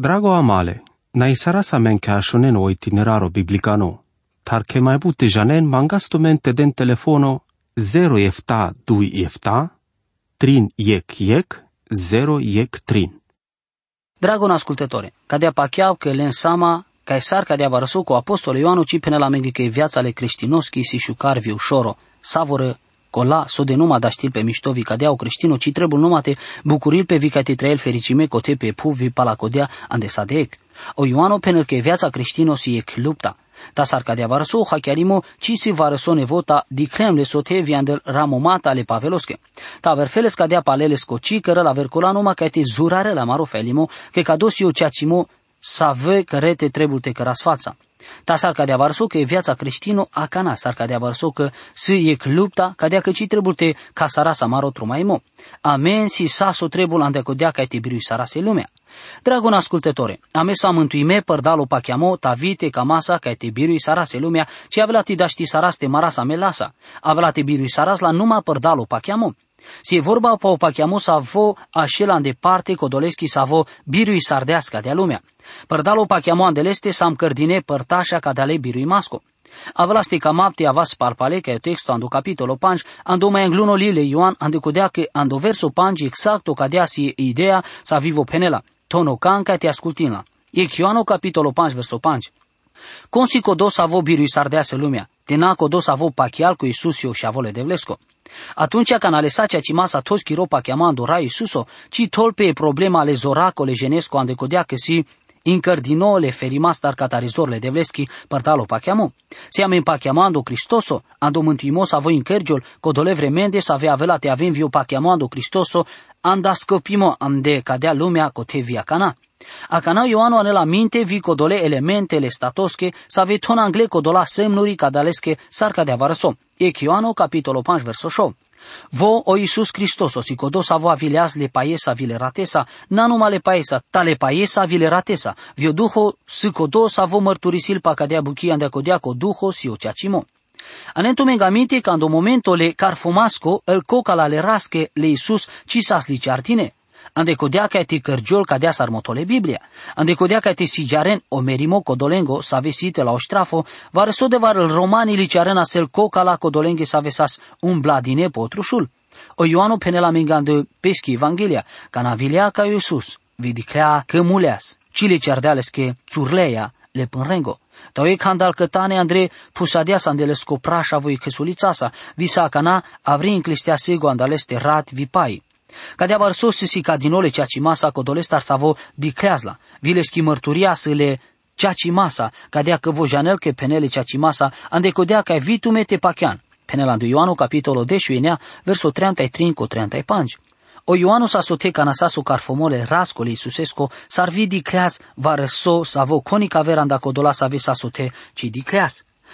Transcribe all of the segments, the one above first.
Drago amale, na isara sa men ka shonen o itineraro biblicano, tar ke mai bute janen mangasto mente den telefono 0 efta 2 efta, trin iec iec, 0 iec trin. Dragon ascultătore, cadea pacheau că len sama Caesar cadea varăsu cu apostolul Ioanu ci pene la menghi că viața le creștinoschi si șucar viu șoro, savoră cola so de numa da știl pe miștovi cadea o creștino ci trebuie numai te bucuril pe vica te trael fericime cote pe puvi palacodea ande sadec. O Ioano penel că viața creștino si e lupta. Da sar cadea varăsu ha chiarimo ci si varăso nevota di clem le sote viandel ramomata le paveloske. Ta verfeles cadea palele scoci cără la vercola numai că te zurare la maro felimo că cadosi o ceacimo să vă care te trebuie te căras fața. Ta s-ar cadea varso că e viața creștino acana, s-ar cadea varso că să e lupta, cadea că ci trebuie te ca sara sa maro trumaimo. Amen si sa so trebuie ande codea ca te biruiș sara se lumea. Dragon ascultătore, ame sa mântuime părdalo pachiamo, ta vite ca masa ca te biruiș sara se lumea, ci avea ti daști saras te marasa melasa. Avea te biruiș saras la numai părdalo pachiamo. Si e vorba pa o pachiamo sa vo așela departe codoleschi sa vo biruiș sardeasca de lumea. Părdalo pachiamo andeleste sam cărdine părtașa ca de ale birui masco. Avlasti ca mapti avas parpale ca texto ando capitolo panj, ando mai engluno lile Ioan ando codea che ando verso panj exacto cadea si idea sa vivo penela. Tono canca te ascultina. E Ioano capitolo panj verso panj. Consi codos avo birui sardeasă lumea. Tena codos avo pachial cu Isusio și avole de vlesco. Atunci când a lăsat cea masa toți chiropa chiamando Rai Isuso, ci tolpe problema ale zoracole genesco ande codea că si incardinole ferimastar catarizorle de vleschi părtalo pachiamo. Siamo in pachiamando Cristoso, ando mântuimos a voi incărgiol, codole vremende să avea avela te avem viu pachiamando Cristoso, anda scopimo am de cadea lumea cote via cana. Acana Ioanu anela minte vi codole elementele statosche, să ave ton angle codola semnuri cadalesche sarca de avarăso. E Ioanu capitolo 5 verso 8. Vo o Iisus Hristos, si codos avo avileaz le paesa vile ratesa, na numa le paesa, tale paesa vile ratesa, vio duho si codos avo mărturisil pa cadea buchia de codea co duho si o ceacimo. Anentu mengamite quando momento le carfumasco el coca la le rasche le Iisus ci sas liceartine, ande codea ca ti cărgiol cadea sarmotole Biblia, ande codea ca ti sigaren o merimo codolengo sa vesite la ostrafo, va reso de var el romani licearen asel coca la codolenghe sa vesas un bladine potrușul. O Ioanu penela mingando peschi Evanghelia, ca navilea ca Iisus, vidiclea că muleas, cile cerdeales che țurleia le pânrengo. Tau e candal cătane Andre pusadea sandele scoprașa voi căsulița sa, visa cana avri înclistea sigo andaleste rat vipai. Cadea varsos si cadinole ceaci masa codolestar savo di creazla, vile schi mărturia să le ceaci masa, cadea că vo janel che penele ceaci masa, ande codea ca vitume te pachian. Penela do Ioanu capitolo 10 enea, verso 33 cu 35. O Ioanu sa sote ca nasasu carfomole rascoli Iisusesco, s-ar vi di creaz va răso savo conica veranda codola sa vi sa sote, ci di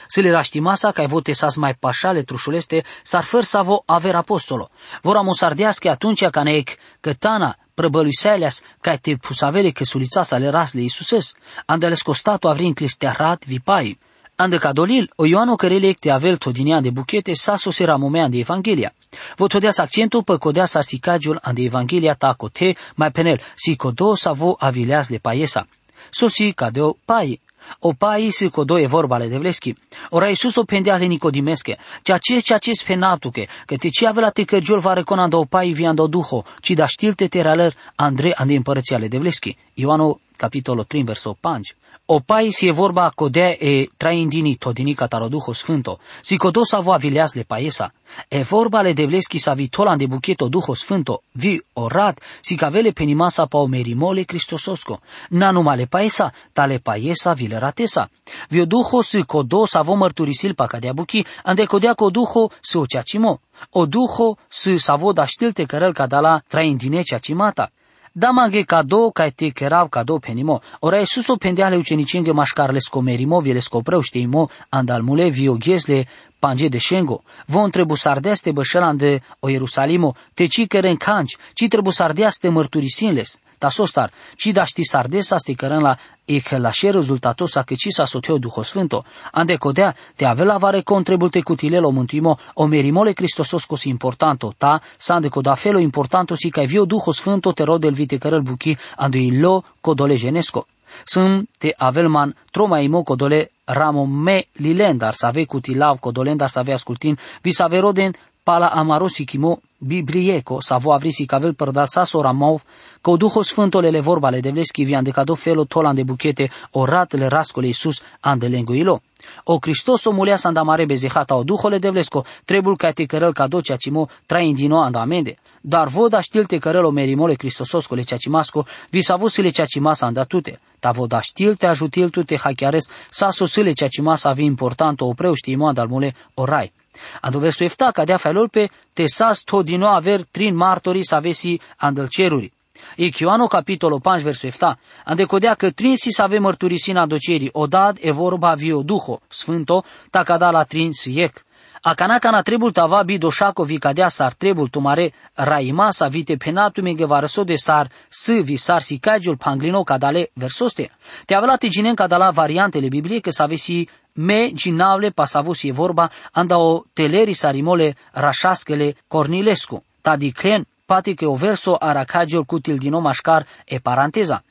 creaz. Să le raștimasa ca vote sas mai pașale trușuleste, s-ar făr să vo aver apostolo. Vor amosardească atunci ca neec cătana prăbăluisealeas ca te pusavele că sulița să le rasle Iisuses, andele scostato avrin clistearat vipai. Ande cadolil, o Ioano cărele te avel todinia de buchete sa sosera momea de Evanghelia. Vă todeas accentul pe codea sa sicagiul ande Evanghelia ta cote mai penel, si codo sa vo avileas le paiesa. Sosi cadeo pai, o pai si codo e vorba le devleschi. Ora Iisus o pendea le nicodimesche. Ceea ce ceea ce spenatuke, că te ce avea te căgiul va reconando o pai viando duho, ci da știlte te raler Andre ande împărăția le devleschi. Ioano capitolul 3 verso 5. O pai si e vorba codea e traindini todini cataro duho sfânto, si codo sa vo avileas le paesa. E vorba le devleschi sa vitolan de bucheto duho sfânto, vi orat, si cavele penimasa pa o merimole cristososco. Na numai le paesa, tale paesa vile ratesa. Vi o duho si codo sa vo mărturisil pa cadea buchi, ande codea co duho si o ceacimo. O duho si sa vo da știlte cărăl cadala traindine ceacimata. Damaghe cadou ca te kerau cadou penimo. Ora Iisuso pendeale ucenicinghe mașcarle scomerimo, viele scopreu șteimo, andalmule vio ghiesle panje de șengo. Von trebu sardeste bășelan de o Ierusalimo, te ci căren canci, ci trebu sardeaste mărturisinles. Ta sostar, ci da ști sardesa ste cărân e că la și rezultatul sa că ci sa soteo Duho Sfânto, ande codea te ave la vare contribulte cutilelo mântuimo. O merimole Cristosos cos importanto, ta sa ande coda felo importanto si ca vio Duho Sfânto te rodel vite cărăl buchi ande lo codole genesco. Sunt te avelman troma imo codole ramo me lilendar sa ave cutilav codolendar sa ave ascultin, vi sa veroden pala amarosi kimo biblieko sa vo avrisi kavel părdal sa sora mov, că o duho sfântole le vorba le devleski vi ande cado felo tolan de buchete o le rascole Iisus ande lenguilo. O Cristoso mulea sa andamare bezehata o duhole devlesko, trebul ca te cărăl cado cea cimo trai indino andamende. Dar voda știlte cărăl o merimole Cristososco le cea cimasco, vi sa vusile cea cimasa andatute. Ta voda știlte ajutil tu te hachiares sa sosile cea cimasa vi important o preu știimo andalmule orai. Ando verso efta cadea felul pe te sas to dino aver trin martori să avesi andel ceruri. E Chioano capitolo 5 verso efta, ande codea că trin si să ave mărturisin adocerii, odad e vorba vio duho, sfânto, ta cada la trin siec. A cana cana trebul tava bi doșaco vi cadea sar trebul tumare raima sa vite penatu me gevarso de sar s vi sar si cagiul panglino cadale versoste. Te avea te ginen cadala variantele biblie că să avesi me ginavle pasavus e vorba anda o teleri sarimole rașaskele Cornilescu. Tadiclen pati că o verso aracagiol cutil din mașcar e paranteza.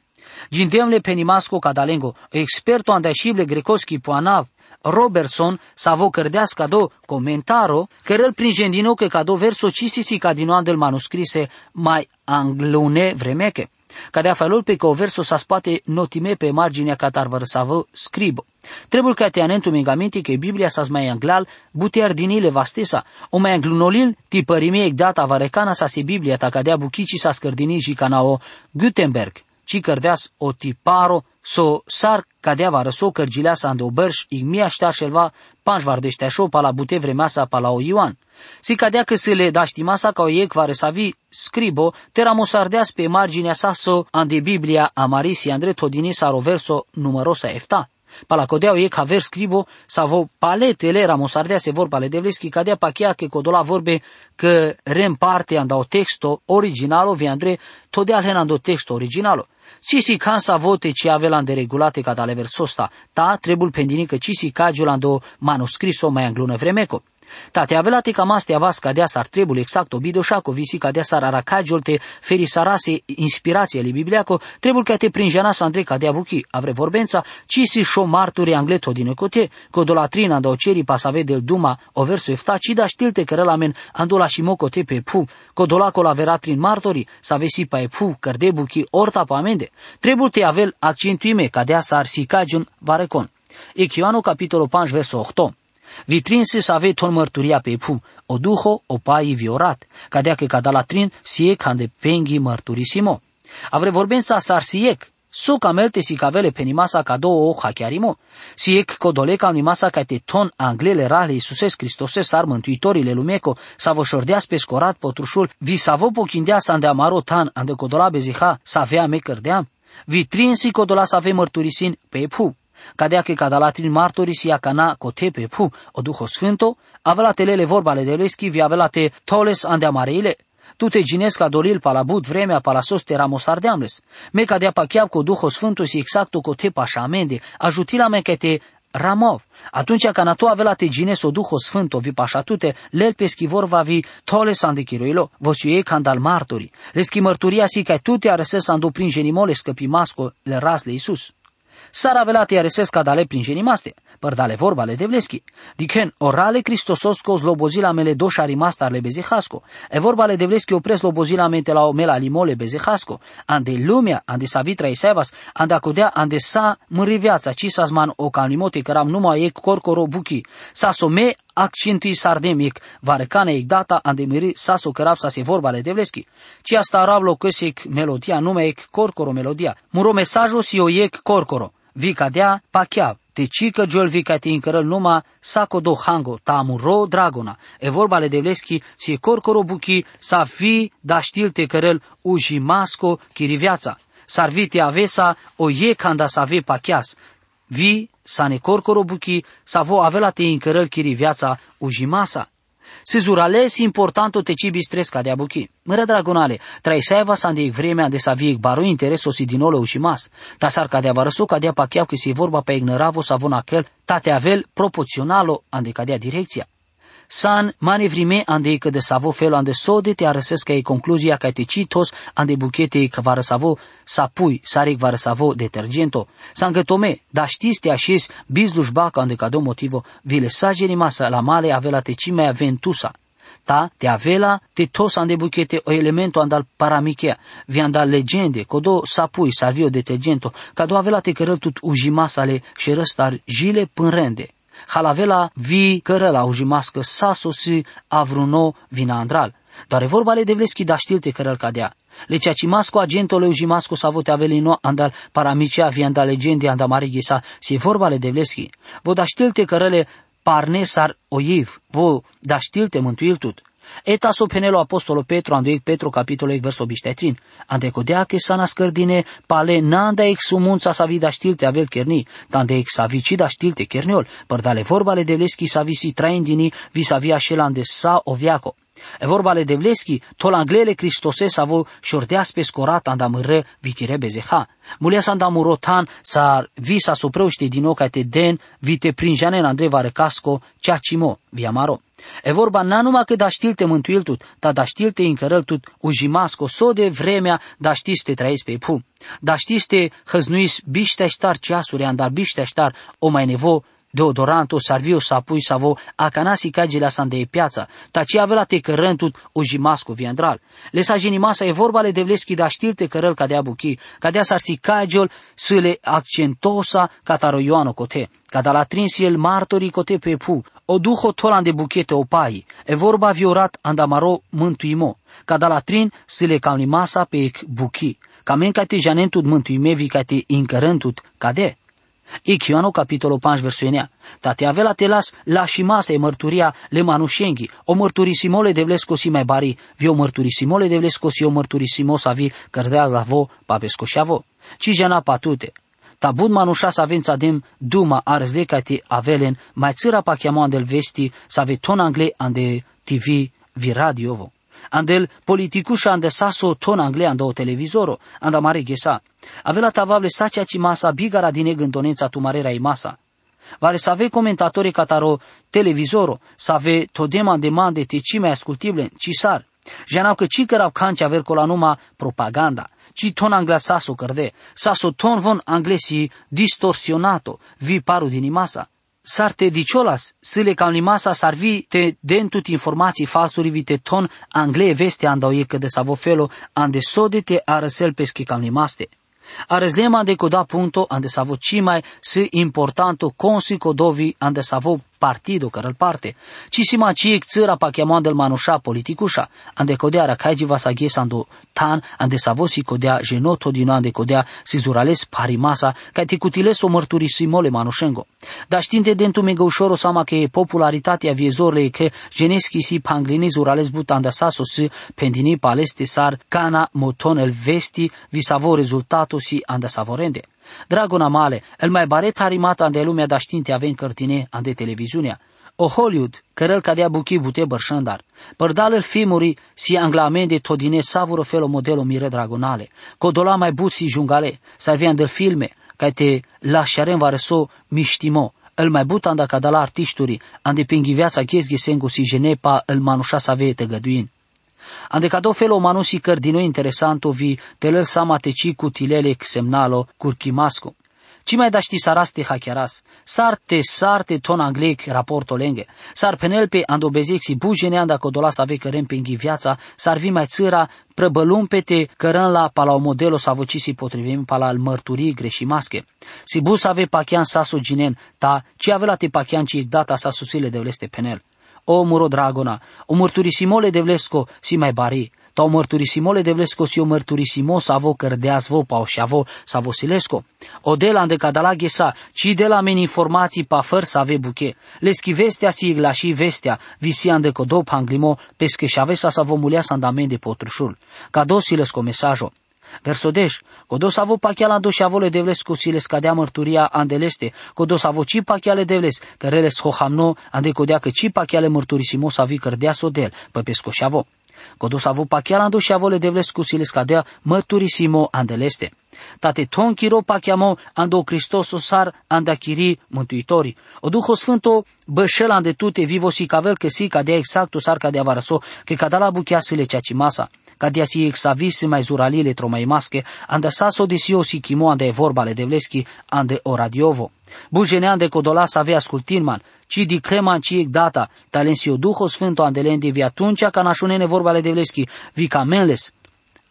Gindemle penimasco cadalengo, experto andașible grecoski poanav, Robertson vo cărdească do comentaro, că el prin gendino că cado verso cisisi ca din del manuscrise mai anglune vremeche. Cadea felul pe că o verso sa spate notime pe marginea catar vă scribo. Trebuie ca te anentu megamenti că Biblia sa mai anglal butear dinile vastesa, o mai anglunolil ti părime data varecana sa se Biblia ta cadea buchici sa scărdini și canao Gutenberg, ci cărdeas o tiparo so sar cadea va răso cărgilea sa ande o bărș, igmia ștar șelva panș vardeștea șo pa la bute vremea sa pa la o Ioan. Si cadea că se le da masa ca o iec vare să vi scribo, te ramosardeas pe marginea sa so ande Biblia amarisi andre todini sa roverso numerosa efta. Palacodeau e ca ver scribo vo paletele ramosardea se vor pale devleski cadea pachea că codola vorbe că rem parte andau texto originalo vi andre todea hen ando texto originalo. Si si sa vote ci avelan de regulate ca tale versosta, ta trebul pendinică ci si cagiulando manuscriso mai anglune vremeco. Tate avelate camaste avas cadea sar trebul exact obidoșaco visi cadea sar aracagiol feri sarase inspirație li bibliaco trebul ca te prinjana sa andre cadea buchi avre vorbența ci si șo marturi angleto din cote codolatrina da oceri pasave del duma o verso efta ci da știlte că relamen andola și mocote pe pu codolaco la veratrin martori sa vesi pa e pu cărde buchi orta pa amende. Trebul te avel accentuime cadea sar sicagiun varecon. Echioano capitolo 5 verso 8 Vitrinse să ave ton mărturia pe pu, o duho o pai viorat, cadea că cada la trin siec de penghi mărturisimo. Avre vorbența sar siec, su camelte si cavele penimasa ca două o hachiarimo. Siec codoleca unimasa ca te ton anglele rale Iisuses Cristose sar mântuitorile lumeco, sa vă șordeas pe scorat potrușul, vi sa vă pochindea sa ande amaro tan, ande codola beziha, sa avea me cărdeam. Vitrin si codola sa ave mărturisin pe pu cadea că cadalatrin martorii si cana cotepe pu, o Duho Sfânto, avea telele vorba de leschi, vi avea te toles ande amareile, tu te ginesc la dolil pa la bud vremea pa la sos te ramosar de amles. Me cadea pa chiar cu Duho Sfânto si exact cu te pa amende, ajutila me că te ramov. Atunci ca tu avea te gines o Duho Sfânto vi pașatute, lel pe schivor va vi tole de chiroilo, vos ei candal martori. Le mărturia si că tu te arăsesc andu prin genimole scăpi masco le ras le Iisus. Sara velate aresesca dale prinjenimaste, per dale vorba le devleski. Diken orale Cristososko zlobozila mele doša rimastar le bezehasko. E vorba le devleski opres lobozila mente la omela limole bezehasko. Ande lumea, ande savitra i sevas, ande acodea, ande sa mâri viața, ci sa zman o calimote căram numai ec corcoro buchi. Sa some accintui sardemic, varecane ec data ande miri sa so cărap sa se vorba le devleski. Ci asta arablo căsic melodia, nume ec corcoro melodia. Muro mesajul si o ec corcoro vicadea pachiav, te cică jol vicati încărăl numa saco do hango, ro dragona. E vorba le devleski si e corcoro buchi sa vi da știl te cărăl ujimasco chiriviața. Sarviti avesa o ye canda sa ve pachias. Vi sa ne corcoro buchi sa vo avela te încărăl chiriviața ujimasa. Sizuralesi importanto te ci bistres ca de abuchi. Măra dragonale, traisaiva sa de vremea de sa vie baru intereso si dinolo ușimas. Ta sar ca de avarăsu ca de pachiau că si vorba pe ignoravo sa von aquel, ta te avel proporționalo ande ca de direcția. San manevrime ande că de savo felo ande sode te arăsesc ca e concluzia ca te citos ande buchete că va răsavo sapui sarec va răsavo detergento. Sangătome, da știți te așez bizlușbaca ande ca do motivo vile sageni masa la male avela te cimea ventusa. Ta te avela te tos ande buchete o elemento andal paramichea, vi andal legende, codo sapui salvio detergento, ca do avela te cărăl tut ujimasale și răstar jile până rende halavela vi cărăla ujimască saso si avruno vina andral. Doar e vorba le devleschi da știlte cărăl cadea. Le cea cimasco agentole ujimasco sa vote avelino andal paramicea vi andal legende anda marighisa si vorba le devleschi. Vo da știlte cărăle parnesar oiv, vo da știlte mântuil tut. Eta so penelo apostolo Petro, ando Petro capitolo verso bistetrin. Ande codea che sana scărdine pale nanda ex sumunța sa vida știlte avel kerni, tande ex sa vicida știlte kerniol, părdale vorbale de vleschi sa visi traindini, vis avia șelande sa oviaco. E vorba le devleski, tol anglele Cristose savo șordeas pe scorat andamără vichire bezeha. Mulias andamurotan sa visa sopreuște din oca te den, vite prinjane în Andrei Varecasco, cea cimo, via maro. E vorba na numai că da știlte mântuiltut, ta da știlte încărăltut ujimasco, so de vremea da știste trăiesc pe pu. Da știste hăznuis bișteștar ceasuri, andar bișteștar o mai nevo deodoranto, sarvio sapui savo, acanasi cagile de piața, taci avea te cărântut ujimasco viandral. Le sa masa e vorba le devleschi da știrte cărăl ca de abuchi, ca de sarsi cagiol, să le accentosa cataro Ioano cote, ca da la trins el martorii cote pe pu, o duho tolan de buchete opai, e vorba viorat andamaro mântuimo, ca da la trin să le masa pe buchi, ca men ca te janentut mântuimevi ca te incărântut ca de. Ioano capitolul 5 versul Ta te avea la telas la și masă e mărturia le manușenghi, o mărturisimole de vlesco si mai bari, vi o mărturisimole de vlesco si o mărturisimo sa vi cărdea la vo, pa vo. Ci jana patute. Ta bud manușa sa vența dem duma arzle ca te avelen, mai țira pa chiamo del vesti, sa ve ton angle ande TV vi radio vo. Andel politicuša ande saso ton angle ando televizoro, anda mare gesa. Avela tavable sacia ci masa bigara dine gândonența tu marera i masa. Vare să ave comentatori cataro televizoro, să ave todema demande te ci mai ascultible, ci sar. Janau că ci cărau canci aver la numa propaganda, ci ton angla saso cărde, saso ton von anglesi distorsionato, vi paru din imasa sarte diciolas, sile ca limasa sarvi te dentut informații falsuri vite ton angle veste andau e că de savofelo ande sode te arăsel pesche ca limaste. Arăslema de coda punto ande savo cimai si importanto consi codovi ande savo partido care parte. Ci si ma ci țăra pa chiamando del manusha politicușa, ande codea rakaiji va saghes ando tan, ande savosi codea genoto din ande codea si zurales parimasa, ca te cutiles o mărturisimole manușengo. Da știnte dentu mega ușor sama că popularitatea viezorle că geneschi si panglini zurales butanda saso si pendini paleste sar cana moton el vesti vi savo rezultato si anda savorende. Dragona male, el mai baret harimata ande lumea da știnte avem cărtine ande televiziunea. O Hollywood, cărăl cadea buchi bute bărșandar. Părdal el filmuri si anglamende todine savură felo modelo mire dragonale. Codola mai but si jungale, salvian del filme, ca te lasciarem vareso miștimo. El mai but anda cadala artișturi, ande pinghi viața ghezghe sengu si genepa el manușa să avea tăgăduin. Ande ca do felo manusi cardino interesanto vi telel sama teci cu tilele semnalo curchimasco. Ci mai daști saraste hachiaras, sarte sarte ton anglec raporto lenge, sar penel pe ando bezexi bujene anda codola să ave cărem pe viața, sar vi mai țăra prăbălumpete cărăn la pala o modelo să vocisi potrivim pala al mărturii greșimasche. Si bus ave pachian sasu ginen, ta ci ave la te pachian ci data sa susile de vleste penel o muro dragona, o mărturisimole de vlesco si mai bari, ta o mărturisimole de vlesco si o mărturisimo sa vo cărdeas vo pau și avo sa vo silesco. O de la cadala ghesa, ci de la men informații pa făr sa ave buche. Le vestea si igla și vestea, visi ande codo panglimo, pesche și ave sa sa vo mulea sa andamen de potrușul. Ca dosile sco mesajo. Verso 10. Codo savo pachiala do shavole devles cu sile scadea mărturia andeleste. Codo savo ci pachiale devles, cărele schohamno ande codea că ci pachiale mărturisimo savi cărdea sodel, pe pesco shavo. Codo savo pachiala do shavole devles cu sile scadea mărturisimo andeleste. Tate ton chiro pachiamo ando Cristoso sar andachiri mântuitori. O Duho Sfânto bășel ande tute vivo si cavel că si cadea exact sar cadea varăso, că cadala bucheasele ceaci masa kadia si exavis mai zuralile tromai maske, anda saso disio si kimo ande vorbale devleski ande oradiovo. Bujene ande codola să avea ascultin ci di creman ci data, talensio duho sfânto andelendi vi atunci ca nașunene vorbale devleski, vi camenles,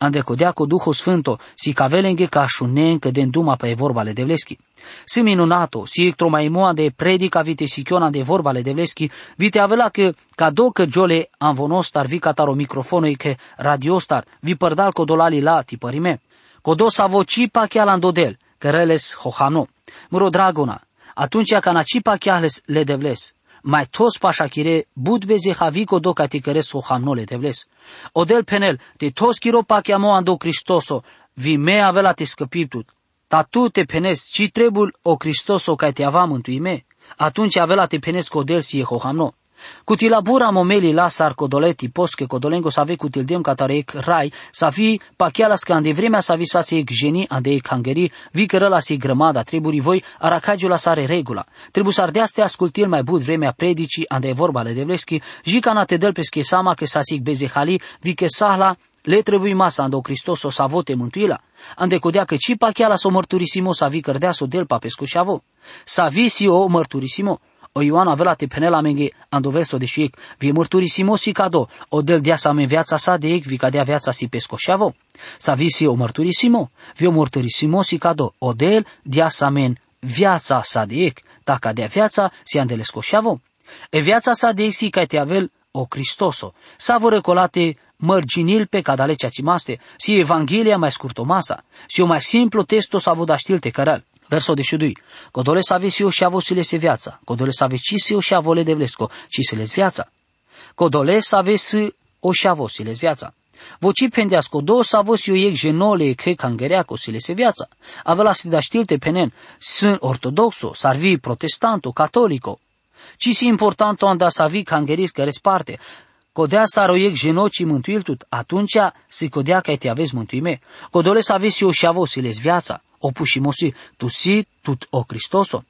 ande codea cu Duhul Sfânto, si cavelenghe ca șunen că den duma pe vorbale de vleschi. Si minunato, si ectromaimoa de predica vite sichiona de vorbale de vleschi, vite avela că ca că jole vonostar vi cataro microfonoi că radiostar vi părdal codolali la tipărime. Codo sa voci pa chiar dodel, că reles hohano. Muro dragona, atunci ca na cipa chiar le devles, mai tos pașachire bud beze haviko do caticăres o hamnole devles. Odel penel, te tos kiro pachiamo ando Cristoso, vi me avela te scăpiptut. Ta tu te penes, ci trebul o Cristoso ca te ava mântuime, atunci avela te penes codel si e hohamno. Cutilabura momeli la sar codoleti posche codolengo sa ve dem catarec rai sa vi pachiala scande vremea sa vi sa se geni ande e cangeri vi că la si grămada treburi voi aracagiu la sare regula. Trebuie să ardeaste ascultil mai bud vremea predici ande e vorba le devleschi jica na te del pesche sama că sa sig bezehali vi că sahla le trebuie masa ando Hristos o să vote mântuila. Ande codea că ci pachiala s-o mărturisimo sa vi cărdea s-o del papescu și avo. Sa vi si o mărturisimo o Ioan avea te penela menge ando verso de șiec, vi mărturisimo si cado, o del dea sa me viața sa de ec, vi cadea viața si pescoșeavo. Sa visi o mărturisimo, vi o mărturisimo si cado, o del dea sa men viața sa de ec, ta cadea viața si andelescoșeavo. E viața sa de ec si ca te avel o Cristoso, sa vor colate mărginil pe cadale ceacimaste, si Evanghelia mai scurtomasa, si o mai simplu testo sa vodaștilte cărăl. Verso 22. Codole să aveți eu și avosile viața. Codole să aveți eu și avole de vlesco, ci se les viața. Codole să aveți o și avosile viața. Voci pendească do să avos eu ec genole că cangereaco sile se viața. Avela să da știlte penen, sunt ortodoxo, sarvi protestanto, catolico. Ci si importanto anda să vi cangeris care sparte. Codea să aroiec genocii mântuiltut, atunci si codea că te aveți mântuime. Codole să aveți eu și avosile viața opușimosi, tu si tut o Cristoso.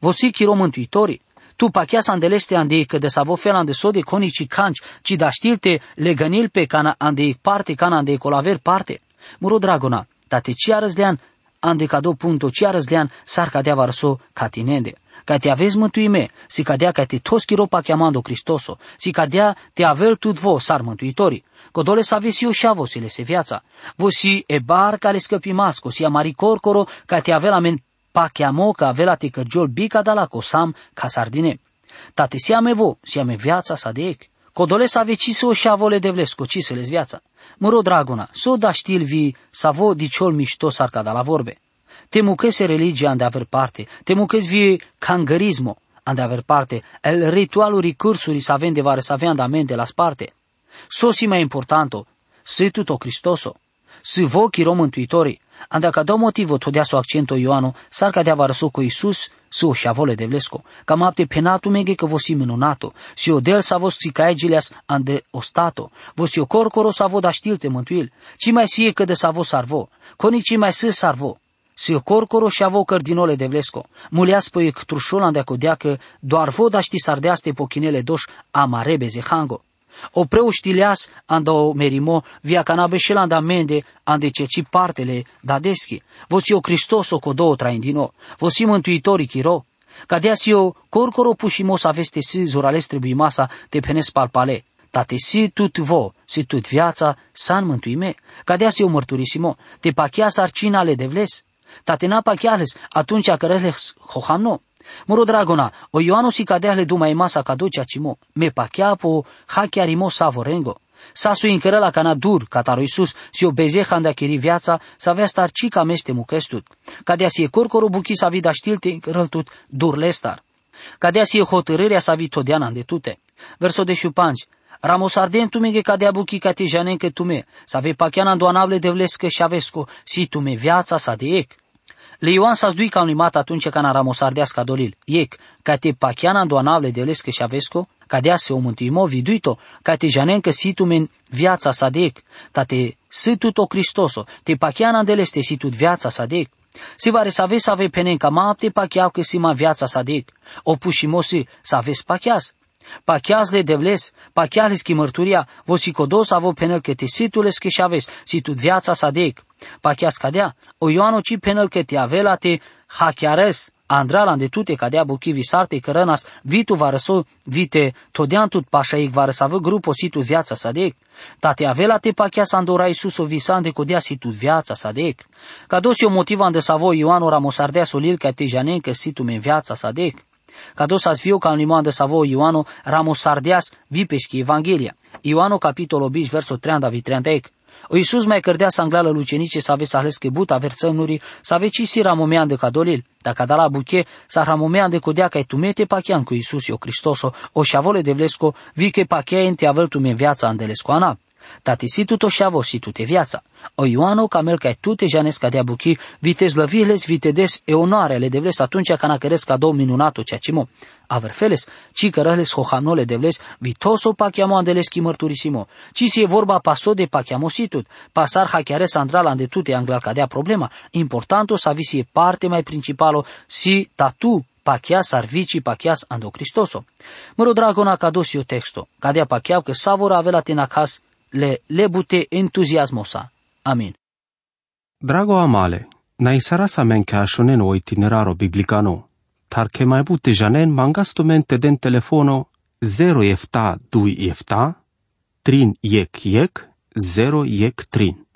Vosi chiro mântuitori, tu pachea să andeleste andei că de savo fel ande sode conici canci, ci da știlte legănil pe cana andei parte, cana andei colaver parte. Muro dragona, te ci arăzlean, ande cado punto ci arăzlean, sar cadea varso catinende. Ca te aveți mântuime, si cadea ca te tos chiropa chiamando Cristoso, si cadea te avel tut vo, sar mântuitorii. Codole sa visio shavosile se viața. Vosi e bar ca le scăpimasco, si amari corcoro ca te avela men pa chiamo ca avela te cărgiol bica da la cosam ca sardine. Tate siame vo, siame viața sa de ec. Codole sa vecise o shavole de vlesco, cisele viața. Măro dragona, so da știl vi sa vo diciol mișto sarca da la vorbe. Te muchese religia ande aver parte, te muches vie cangarismo ande aver parte, el ritualul ricursuri sa vende vare sa avea andamente la sparte. Sosi mai importanto, se tutto Cristoso, se vochi ro mântuitorii, anda ca două motivo todea su accento Ioano, sar ca deava răsu cu Iisus, su o șavole de vlesco, ca mapte penatu mege că vosi minunato, si o del sa vos gileas ande ostato, vosi o corcoro sa voda știlte mântuil, ci mai sie că de sa vos sarvo, coni ci mai se sarvo, si o corcoro și avo cărdinole de vlesco, muleas pe trușul ande acodea că doar voda ști sardeaste pochinele doș amarebe zehango, o preuștileas anda o merimo via canabe anda mende ande ceci partele da deschi. Vosi o Hristos o codo traindino, vosi mântuitori chiro. Cadea si o corcoro pușimos aveste si zorales trebuie masa te penes palpale. Tate si tut vo, si tut viața, san mântuime. Cadea si o mărturisimo, te pachea sarcinale de vles. Tate na pacheales, atunci cărele hohamno. Moro dragona, o Ioanu si cadeale duma masa caducea cimo, me pacheapo hachiarimo savorengo. Sasu incărăla cana dur, cataro Iisus, si o bezeha anda chiri viața, să avea star cica meste mucestut. Cadea si e corcoro buchi sa vida știlte încărăltut dur lestar. Cadea si e hotărârea sa vi todeana îndetute. Verso de șupanci, Ramos ardem tu mege cadea buchi ca te janen că tu me, să ave pachiana doanable de vlescă și avesco, si tu me viața sa de ec. Le Ioan s-a zdui ca un limat atunci când a ramos ardească dolil. Ec, ca te pachiana doanable de vlescă și avesco, cadea se o mântuimo viduito, ca te janen că si tu men viața sa de ec, ta te situto Cristoso, te pachiana de leste si tu viața sa de ec. Si vare să aveți să aveți penenca mapte pacheau că si ma viața sa dec. O pușimosi să aveți pacheaz. Pacheazle devles, pacheales ki mărturia, vosi codos avo penel că te situles că și aveți, si tu viața sa dec. Pacheaz cadea, o Ioano ci penel că te avela te hachiares, Andralan de tute cadea buchi visarte cărănas, vitu va răso, vite, todean tut pașaic va răsavă grupo situ viața sa dec. Tate avela te pachea sa andora Iisus o visan de codea situ viața sa dec. Ca dosi o motiva de savo Ioan ora mosardea solil ca te janen că situ men viața sa dec. Ca dos as viu ca un limon de savo Ioano ramosardeas vipeschi Evanghelia. Ioano capitolo 10 verso 30 vi 30 o Iisus mai cărdea sanglală lucenice să aveți ales că buta verțănuri, să aveți si ramomean de cadolil. Dacă da la buche, să ramomean de codea ca tumete pachean cu Iisus o Cristoso, o șavole de vlesco, vi că pachea ente avel tume viața andelescoana. Tati si tu to șavo si tu te viața. O Ioano camel ca tu te janesca de abuchi, vi te zlăviles, vi te des e onoarele de vles atunci ca căresc ca două minunato cea cimo. Averfeles, ci cărăles hohamnole de vles, vi toso pachiamo andeles chi mărturisimo. Ci si e vorba paso de pachiamo situt, pasar hachiare sandrala ande tu te anglal cadea problema. Importanto să visi e parte mai principalo si tatu pachias arvici pachias ando Cristoso. Măro dragona cadosio texto, cadea pachiau că savora avela tenacas le lebute entuziasmosa. Amin. Drago amale, na isarasa men ka shonen o itineraro biblicano, tar ke mai bute janen mangasto mente den telefono 0 efta 2 efta, trin yek yek, 0 yek trin.